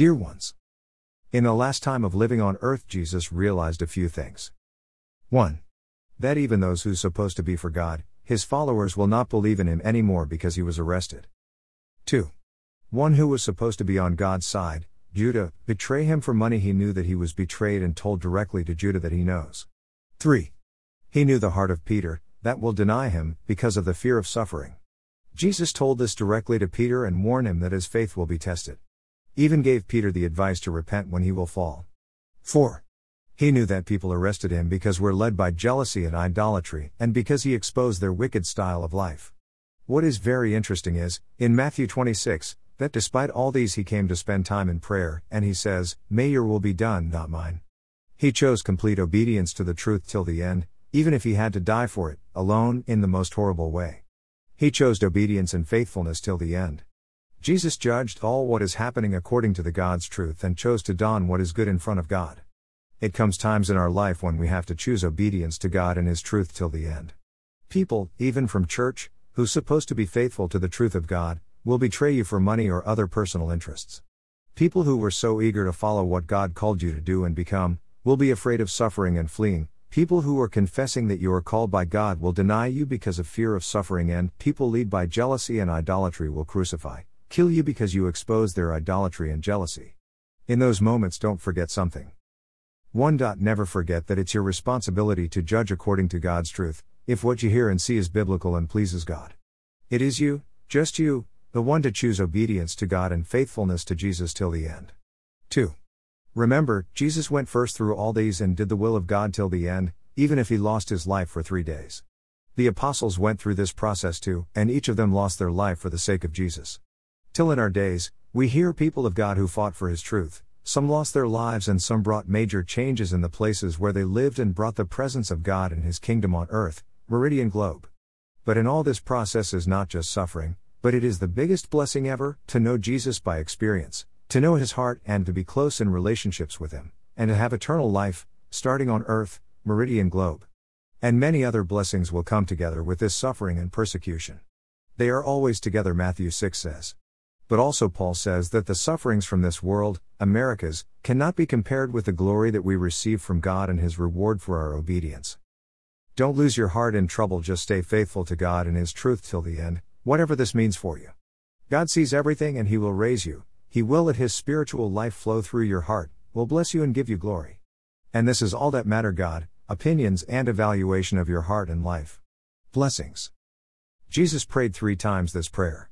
Dear ones, in the last time of living on earth, Jesus realized a few things. 1. That even those who's supposed to be for God, his followers will not believe in him anymore because he was arrested. 2. One who was supposed to be on God's side, Judah, betray him for money he knew that he was betrayed and told directly to Judah that he knows. 3. He knew the heart of Peter, that will deny him, because of the fear of suffering. Jesus told this directly to Peter and warned him that his faith will be tested. Even gave Peter the advice to repent when he will fall. 4. He knew that people arrested him because we're led by jealousy and idolatry, and because he exposed their wicked style of life. What is very interesting is, in Matthew 26, that despite all these he came to spend time in prayer, and he says, May your will be done, not mine. He chose complete obedience to the truth till the end, even if he had to die for it, alone, in the most horrible way. He chose obedience and faithfulness till the end. Jesus judged all what is happening according to the God's truth and chose to don what is good in front of God. It comes times in our life when we have to choose obedience to God and His truth till the end. People, even from church, who's supposed to be faithful to the truth of God, will betray you for money or other personal interests. People who were so eager to follow what God called you to do and become, will be afraid of suffering and fleeing, People who are confessing that you are called by God will deny you because of fear of suffering, and people lead by jealousy and idolatry will crucify, kill you because you expose their idolatry and jealousy. In those moments, don't forget something. 1. Never forget that it's your responsibility to judge according to God's truth, if what you hear and see is biblical and pleases God. It is you, just you, the one to choose obedience to God and faithfulness to Jesus till the end. 2. Remember, Jesus went first through all these and did the will of God till the end, even if he lost his life for three days. The apostles went through this process too, and each of them lost their life for the sake of Jesus. Till in our days, we hear people of God who fought for his truth, some lost their lives and some brought major changes in the places where they lived and brought the presence of God and his kingdom on earth, Meridian Globe. But in all this process is not just suffering, but it is the biggest blessing ever to know Jesus by experience, to know his heart and to be close in relationships with him, and to have eternal life, starting on earth, meridian globe. And many other blessings will come together with this suffering and persecution. They are always together, Matthew 6 says. But also, Paul says that the sufferings from this world, America's, cannot be compared with the glory that we receive from God and His reward for our obedience. Don't lose your heart in trouble, just stay faithful to God and His truth till the end, whatever this means for you. God sees everything and He will raise you, he will let His spiritual life flow through your heart, will bless you and give you glory. And this is all that matter God, opinions and evaluation of your heart and life. Blessings. Jesus prayed three times this prayer.